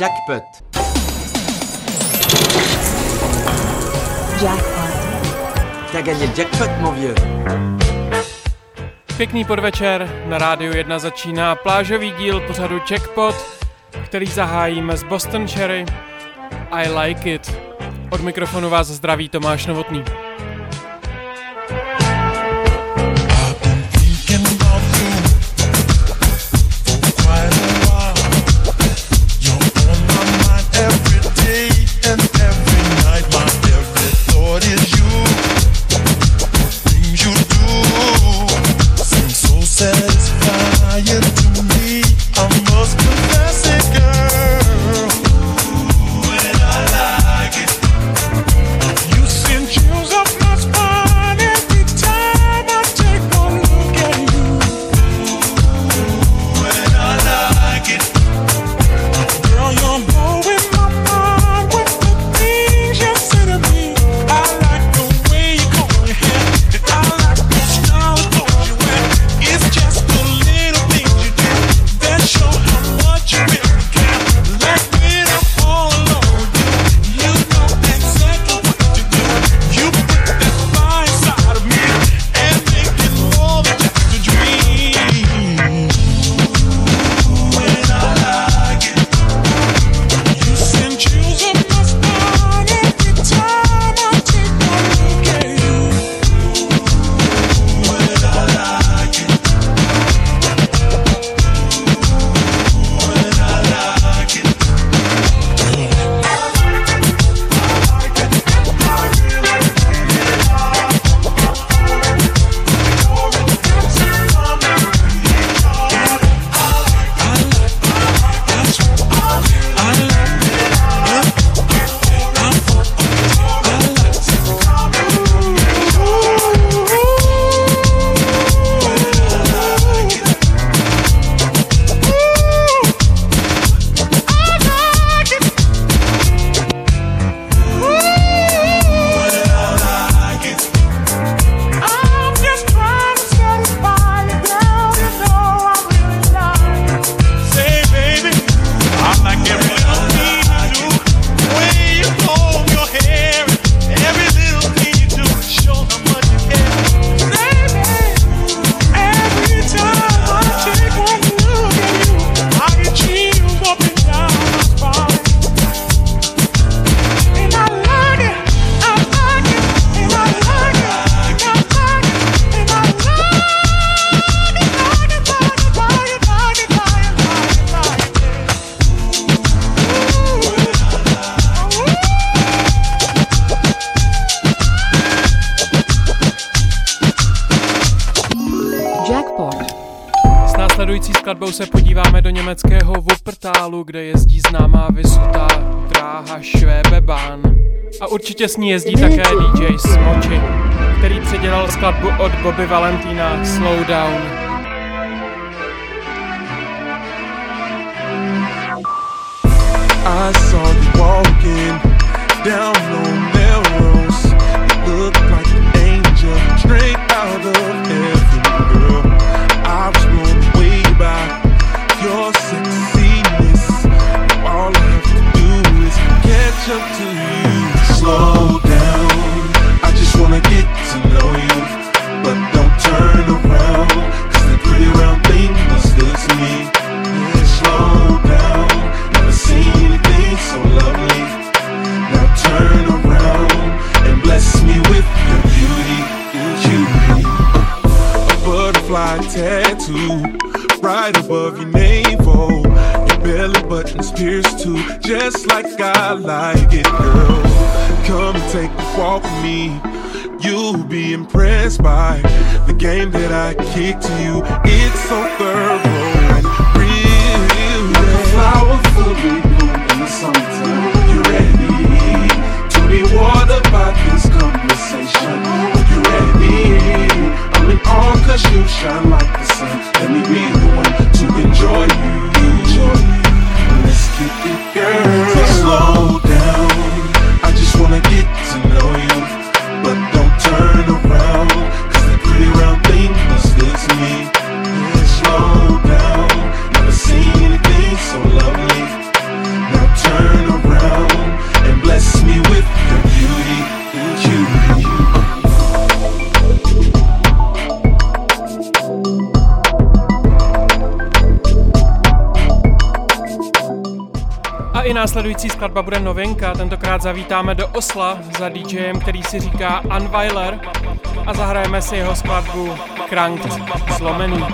Jackpot. Jackpot. T'as gagné le jackpot, mon vieux. Pěkný podvečer, na Rádiu 1 začíná plážový díl pořadu Jackpot, který zahájíme z Boston Cherry. I like it. Od mikrofonu vás zdraví Tomáš Novotný. Určitě s ní jezdí také DJ Smoči, který předělal skladbu od Bobby Valentína Slow Down. I saw you walking down game that I kick to you. It's so následující skladba bude novinka. Tentokrát zavítáme do Osla za DJem, který si říká Unweiler a zahrajeme si jeho skladbu Cranked zlomený.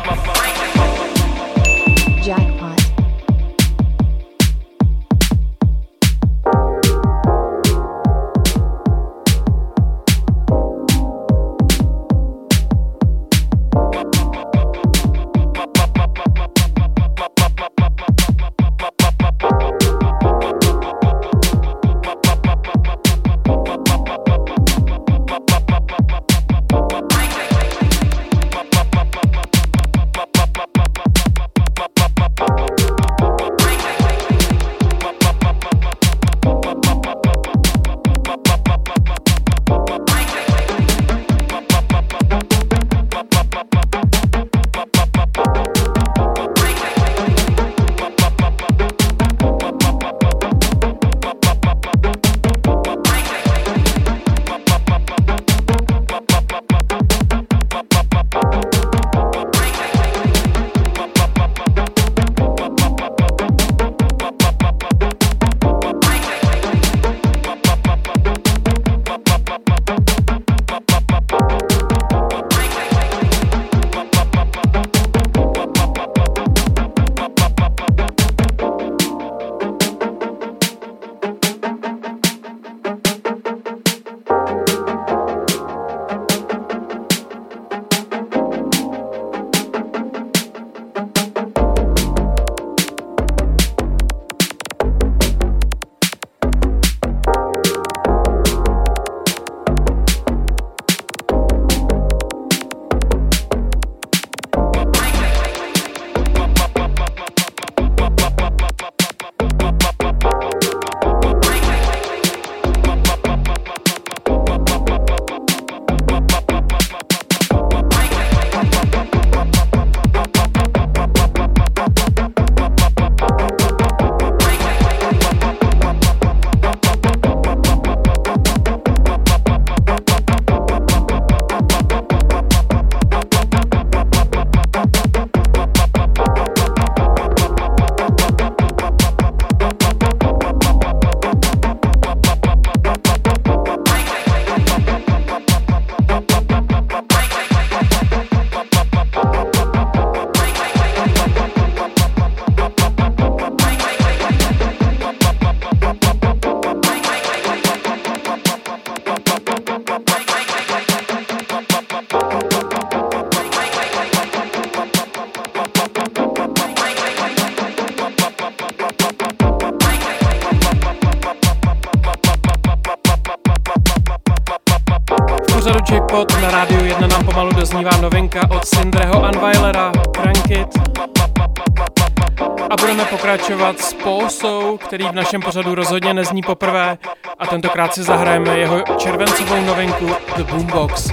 Pokračovat s Posou, který v našem pořadu rozhodně nezní poprvé a tentokrát si zahrajeme jeho červencovou novinku The Boombox.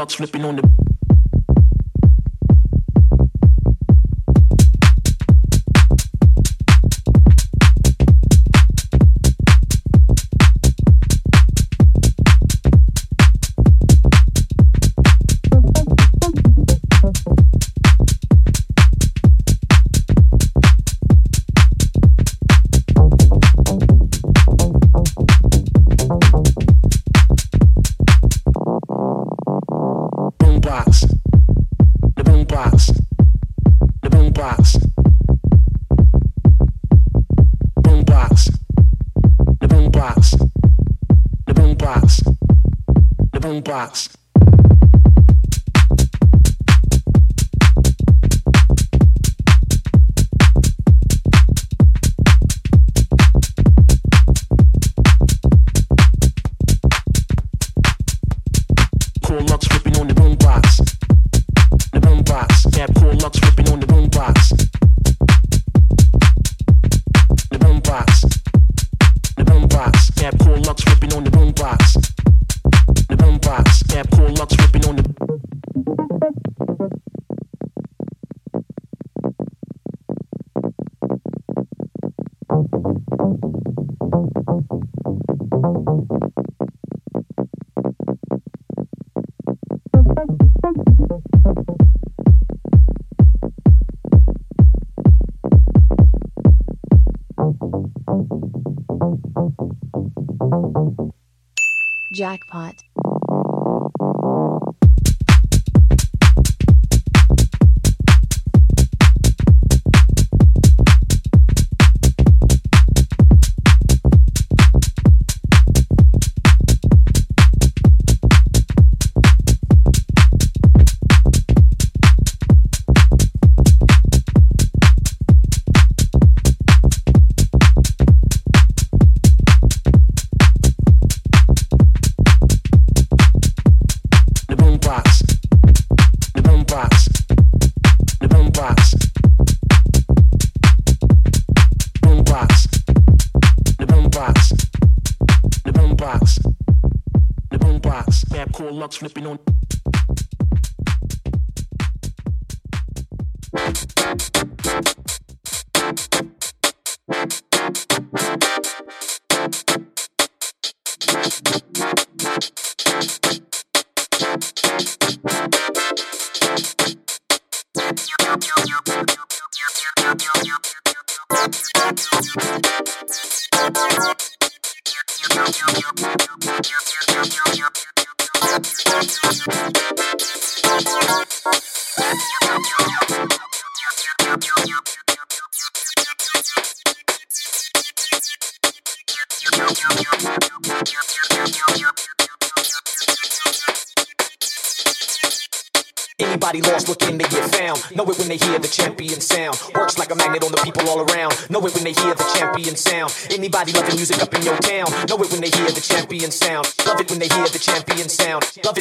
Cool flipping on the box. locks flipping on.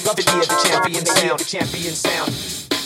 Love the year, the champion sound, the champion sound.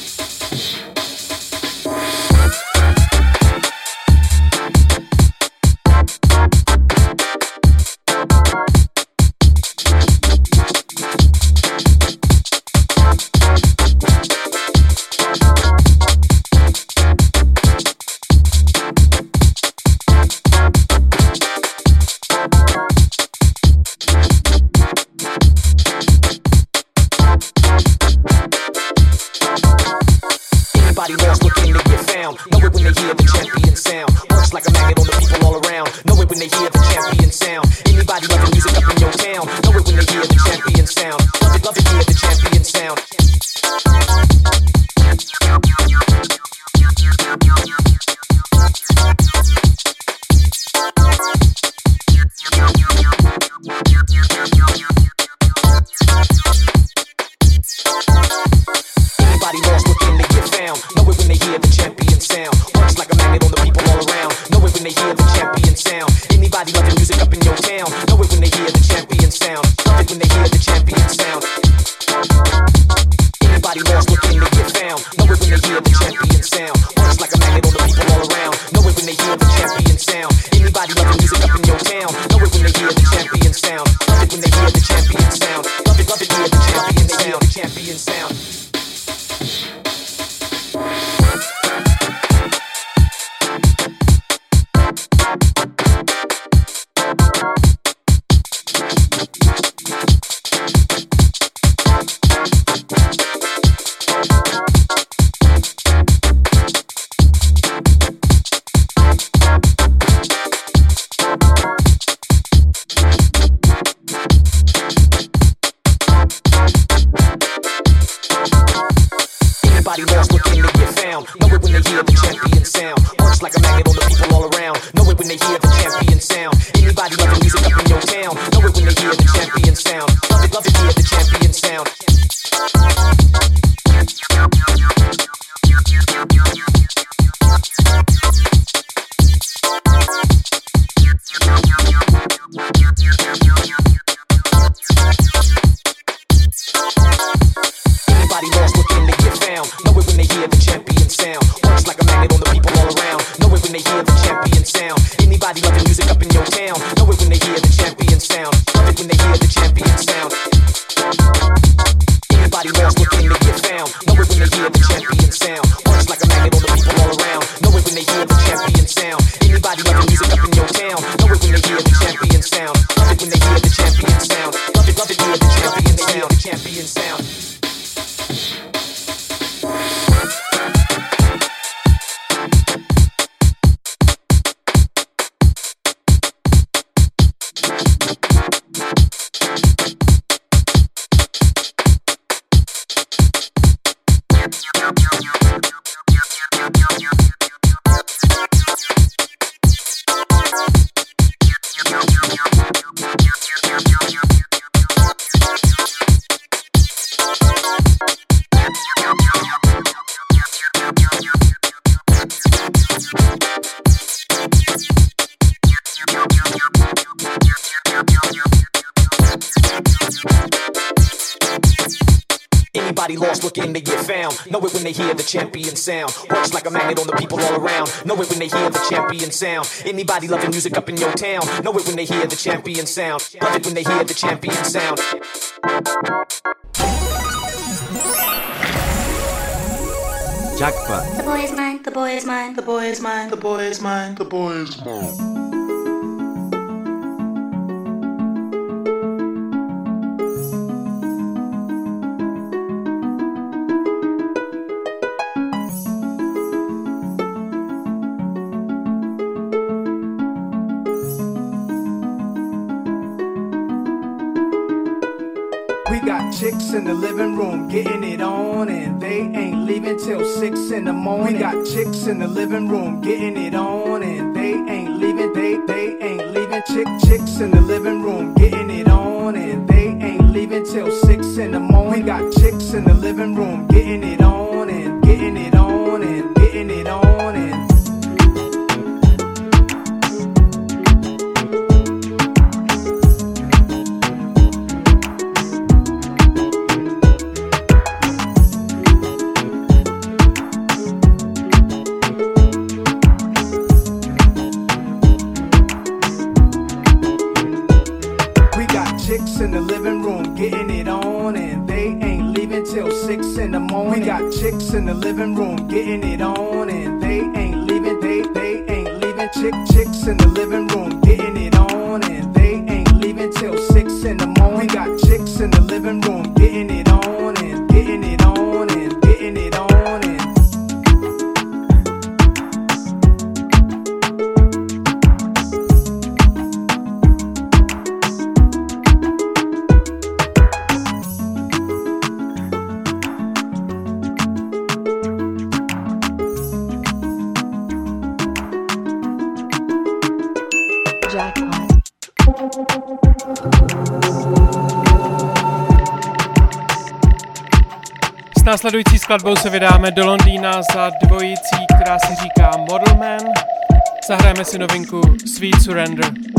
It when they hear the champion sound. Works like a magnet on the people all around. Know it when they hear the champion sound. Anybody loving music up in your town. Know it when they hear the champion sound. Love it when they hear the champion sound. Jackpot. The boy is mine, the boy is mine, the boy is mine, the boy is mine, the boy is mine. In the living room getting it on, and they ain't leaving till six in the morning. We got chicks in the living room getting it on, and they ain't leaving. They they ain't leaving. Chick chicks in the living room getting it on, and they ain't leaving till six in the morning. We got chicks in the living room getting it on, and getting it on, skladbou se vydáme do Londýna za dvojicí, která si říká Model Man. Zahrajeme si novinku Sweet Surrender.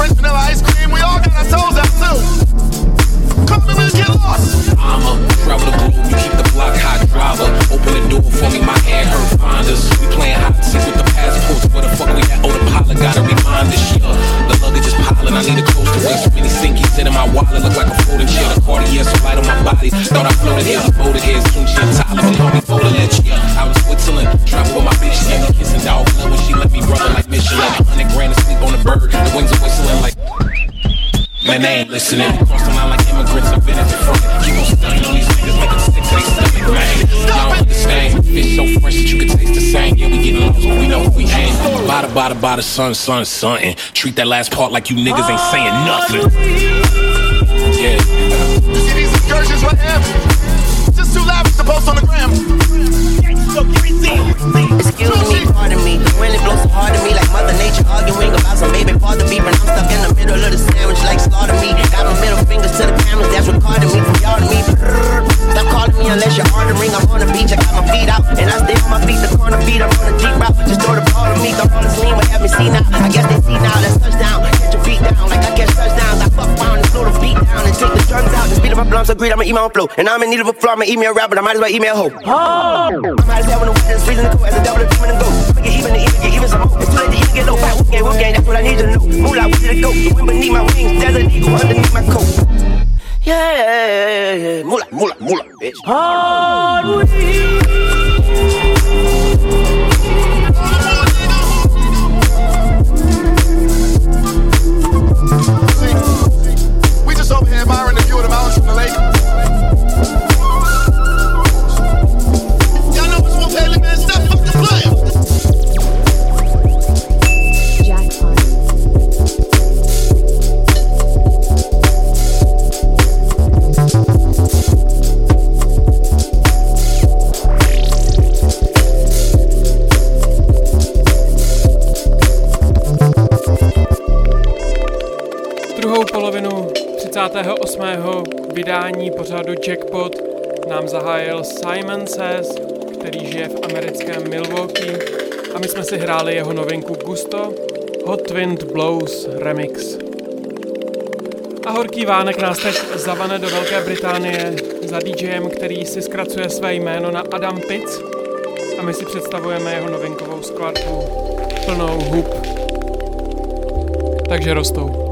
French vanilla ice cream. We all got our toes out too. Come to me, get lost. I'm a travel the globe, you keep the block hot driver. Open the door for me, my hand hurt finders. We playing hot seat with the passports. Where the fuck we at? Oh, the pilot gotta remind us. Yeah, the luggage is piling. I need a close to waist. So many sinkies in my wallet. Look like a folding chair. The Cartier so light on my body. Thought I floated here, floated here. Soon she Tyler, bird. The wings are whistling like. Man, they ain't listening. Cross the line like immigrants, I've been at the front. Keep on stunning on these niggas, make them sick to their stomach, man. Y'all understand? Fish so fresh that you can taste the same. Yeah, we getting lost, but we know who we ain't. Bada, bada, bada, son, son, son. Treat that last part like you niggas ain't saying nothing. Yeah. You see these excursions right here? Just too lavish to post on the gram. Excuse me, pardon me. The it blows so hard me, like Mother Nature arguing about some baby and I'm stuck in the middle of the sandwich, like. Got my middle fingers to the cameras, that's me from me. Stop calling me unless you're ordering. I'm on the beach, I got my feet out, and I on my feet. The I'm on a deep. Just throw the ball to me, throw all the lean, what have me see now? I guess they see now. Let's touch down, your feet down, like I catch touchdowns. Down and take the drums out. The speed of my blunts, agreed, I'ma eat my own flow. And I'm in need of a flow, I'ma eat me a rap, but I might as well eat me a hoe. Oh. I might as well when the weather's freezing the cold as a double demon and go. I'ma even to even get even some more. It's too late to even get low. Fat whoop game, whoop game, that's what I need to know. Moolah, where did it go? The wind beneath my wings, there's an eagle underneath my coat. Yeah, yeah, yeah. Moolah, moolah, moolah, bitch. See, Simon Says, který žije v americkém Milwaukee a my jsme si hráli jeho novinku Gusto Hot Wind Blows Remix. A horký vánek nás teď zavane do Velké Británie za DJem, který si zkracuje své jméno na Adam Pitts a my si představujeme jeho novinkovou skladbu plnou hub. Takže rostou.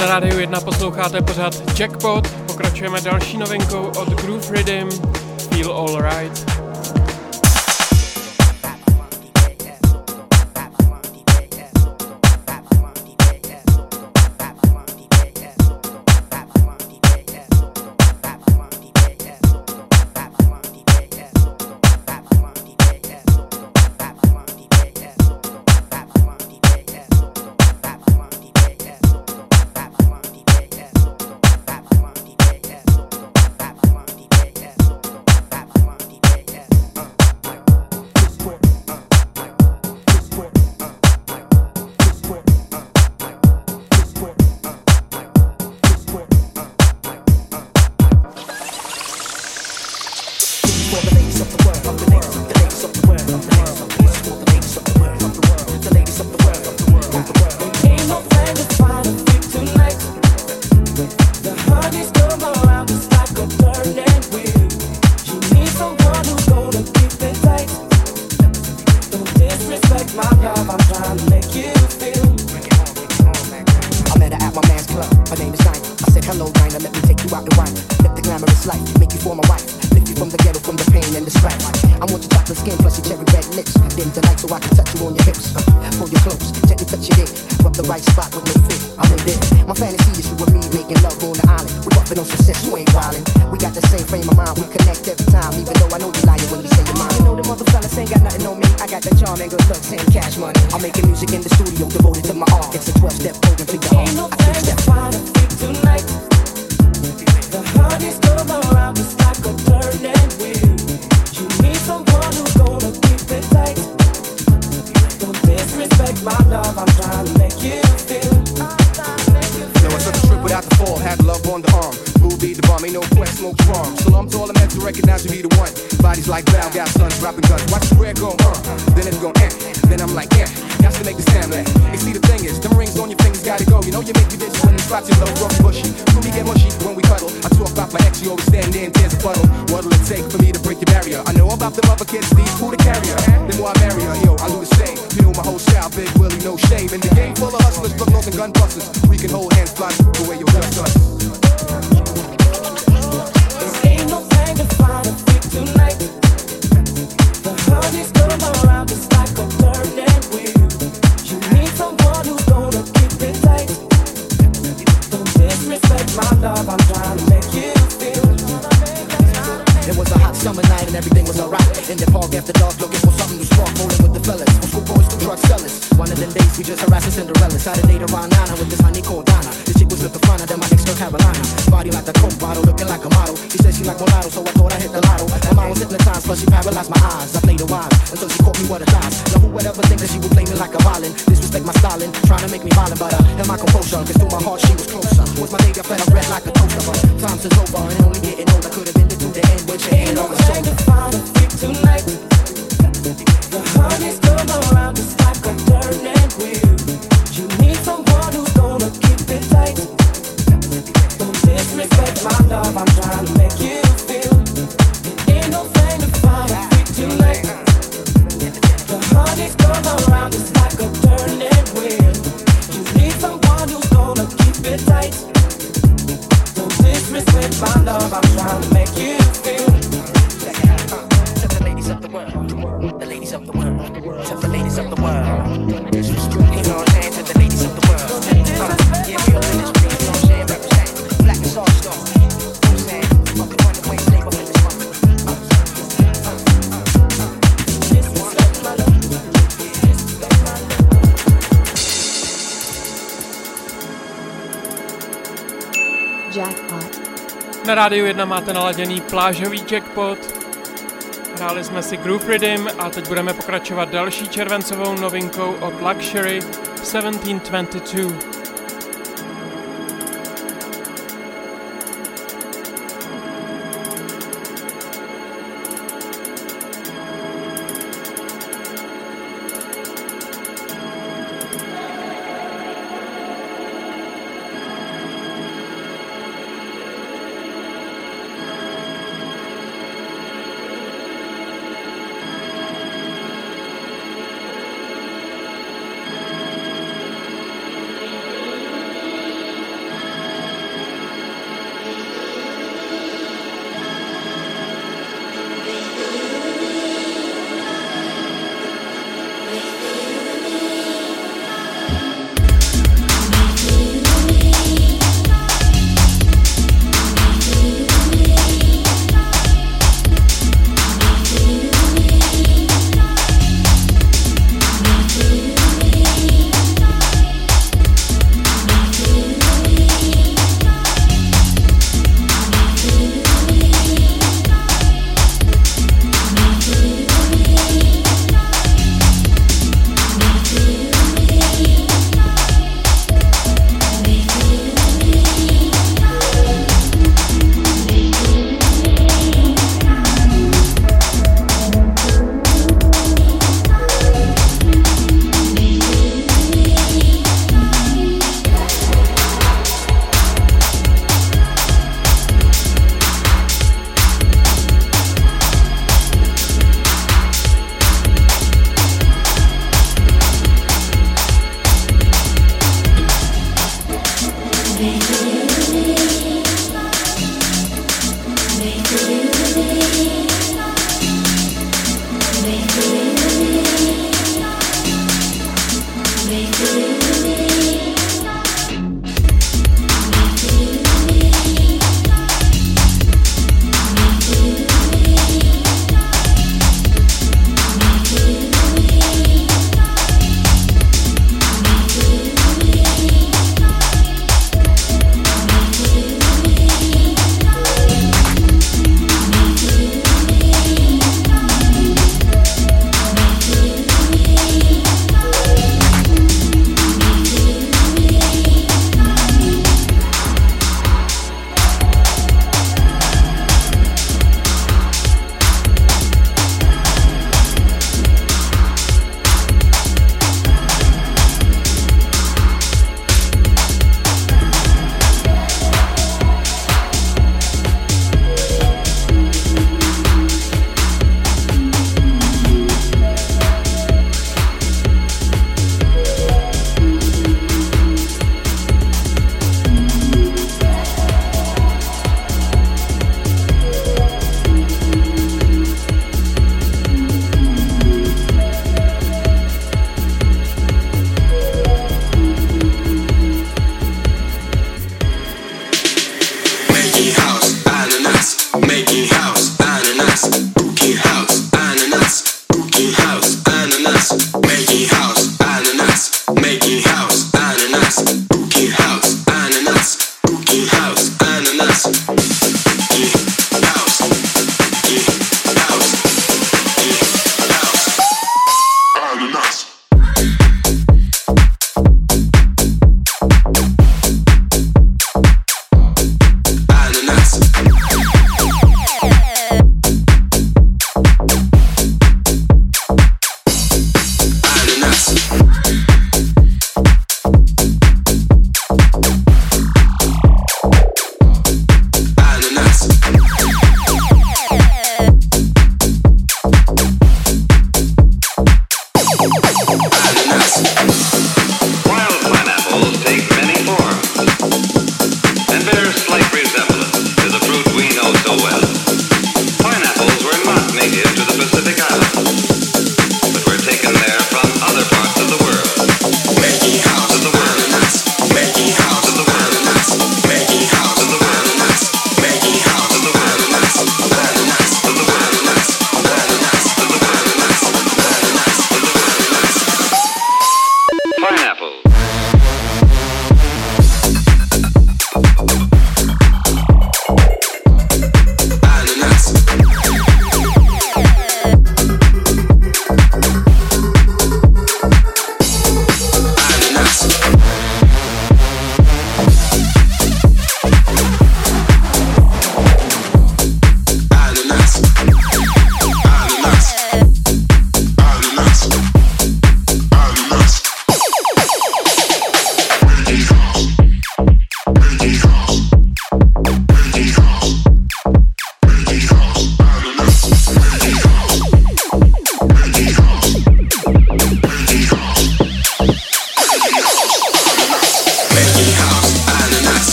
Rádiu 1 posloucháte pořád Jackpot, pokračujeme další novinkou od Groove Rhythm, Feel Alright. in the studio devoted to my art. It's a 12 step program to your heart. Scratches up rough bushy. When we get mushy when we cuddle. I talk about my ex, you always stand there and tears a puddle. What'll it take for me to break your barrier? I know about them other kids, these who the carrier. The more I marry her, yo, I do the same. You know my whole style, big Willie, no shame. In the game full of hustlers, drug lords and gun busters. We can hold honest. na Rádiu 1 máte naladěný plážový jackpot. Hráli jsme si Groove Rhythm a teď budeme pokračovat další červencovou novinkou od Luxury 1722.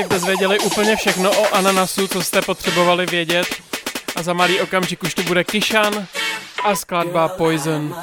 Live dozvěděli úplně všechno o ananasu, co jste potřebovali vědět. A za malý okamžik už tu bude Kishan a skladba Poison.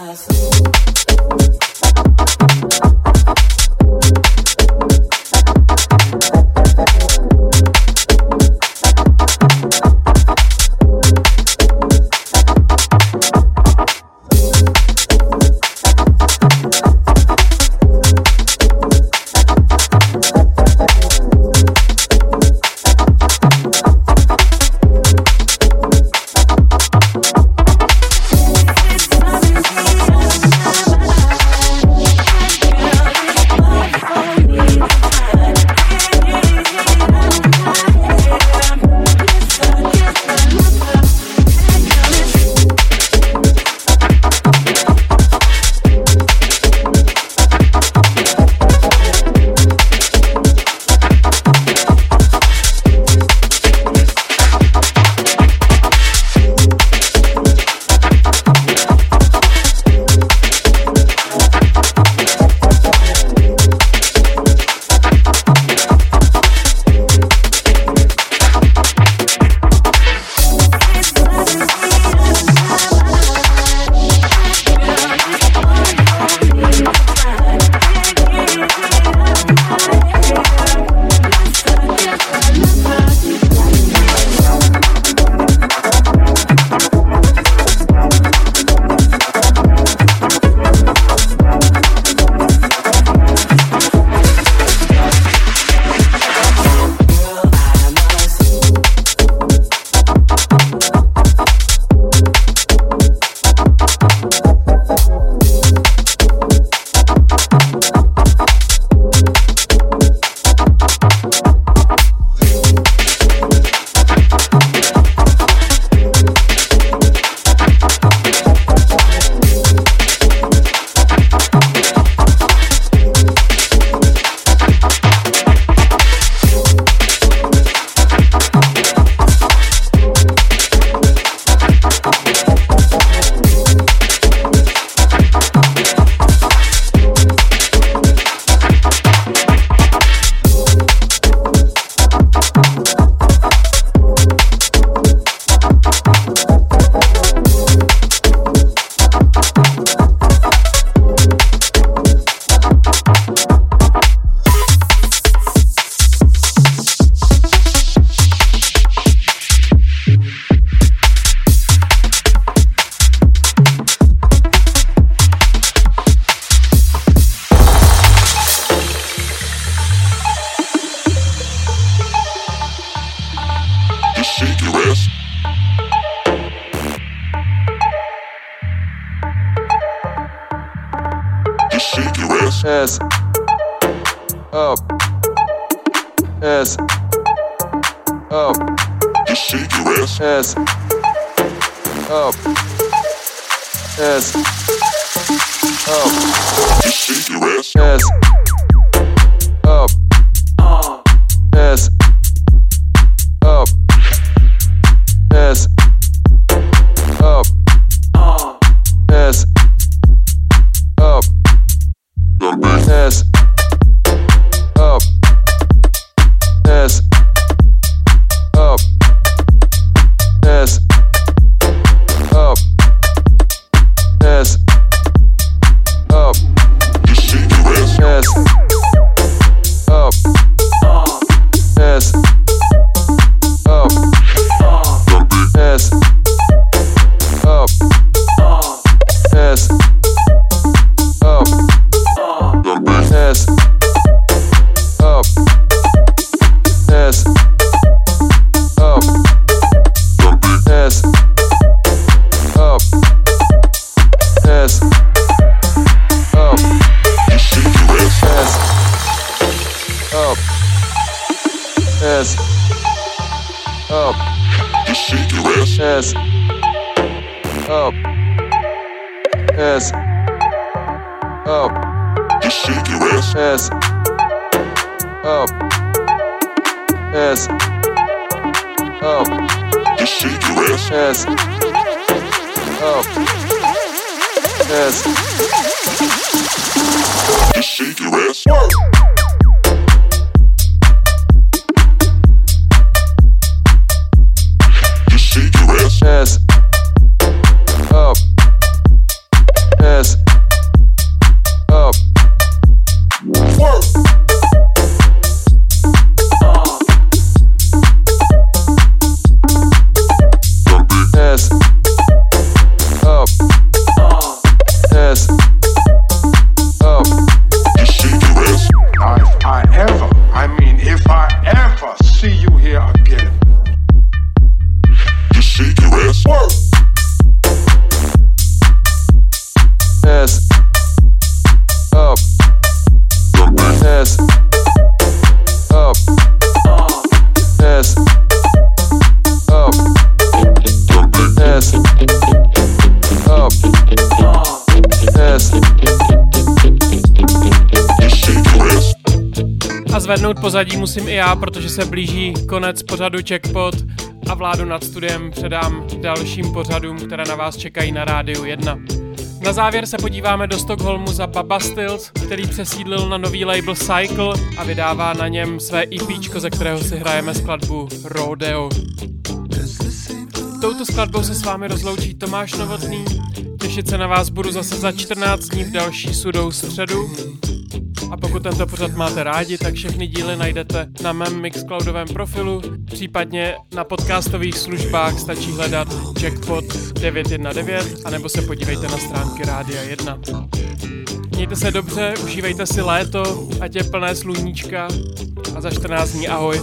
Ass. Up. Ass. Up. Just shake your ass. Ass. Up. Ass. Up. Just shake your ass. Ass. Up. Ass. Up. Just shake your ass. Ass. Up. Ass. Up. Just shake your ass. Ass. Up. Ass. Just shake your ass. Just pozadí musím i já, protože se blíží konec pořadu Checkpot a vládu nad studiem předám dalším pořadům, které na vás čekají na rádiu 1. Na závěr se podíváme do Stockholmu za Baba Stills, který přesídlil na nový label Cycle a vydává na něm své EP, ze kterého si hrajeme skladbu Rodeo. Touto skladbou se s vámi rozloučí Tomáš Novotný. Těšit se na vás budu zase za 14 dní v další sudou středu. A pokud tento pořad máte rádi, tak všechny díly najdete na mém Mixcloudovém profilu, případně na podcastových službách stačí hledat Jackpot 919, anebo se podívejte na stránky Rádia 1. Mějte se dobře, užívejte si léto, ať je plné sluníčka a za 14 dní ahoj.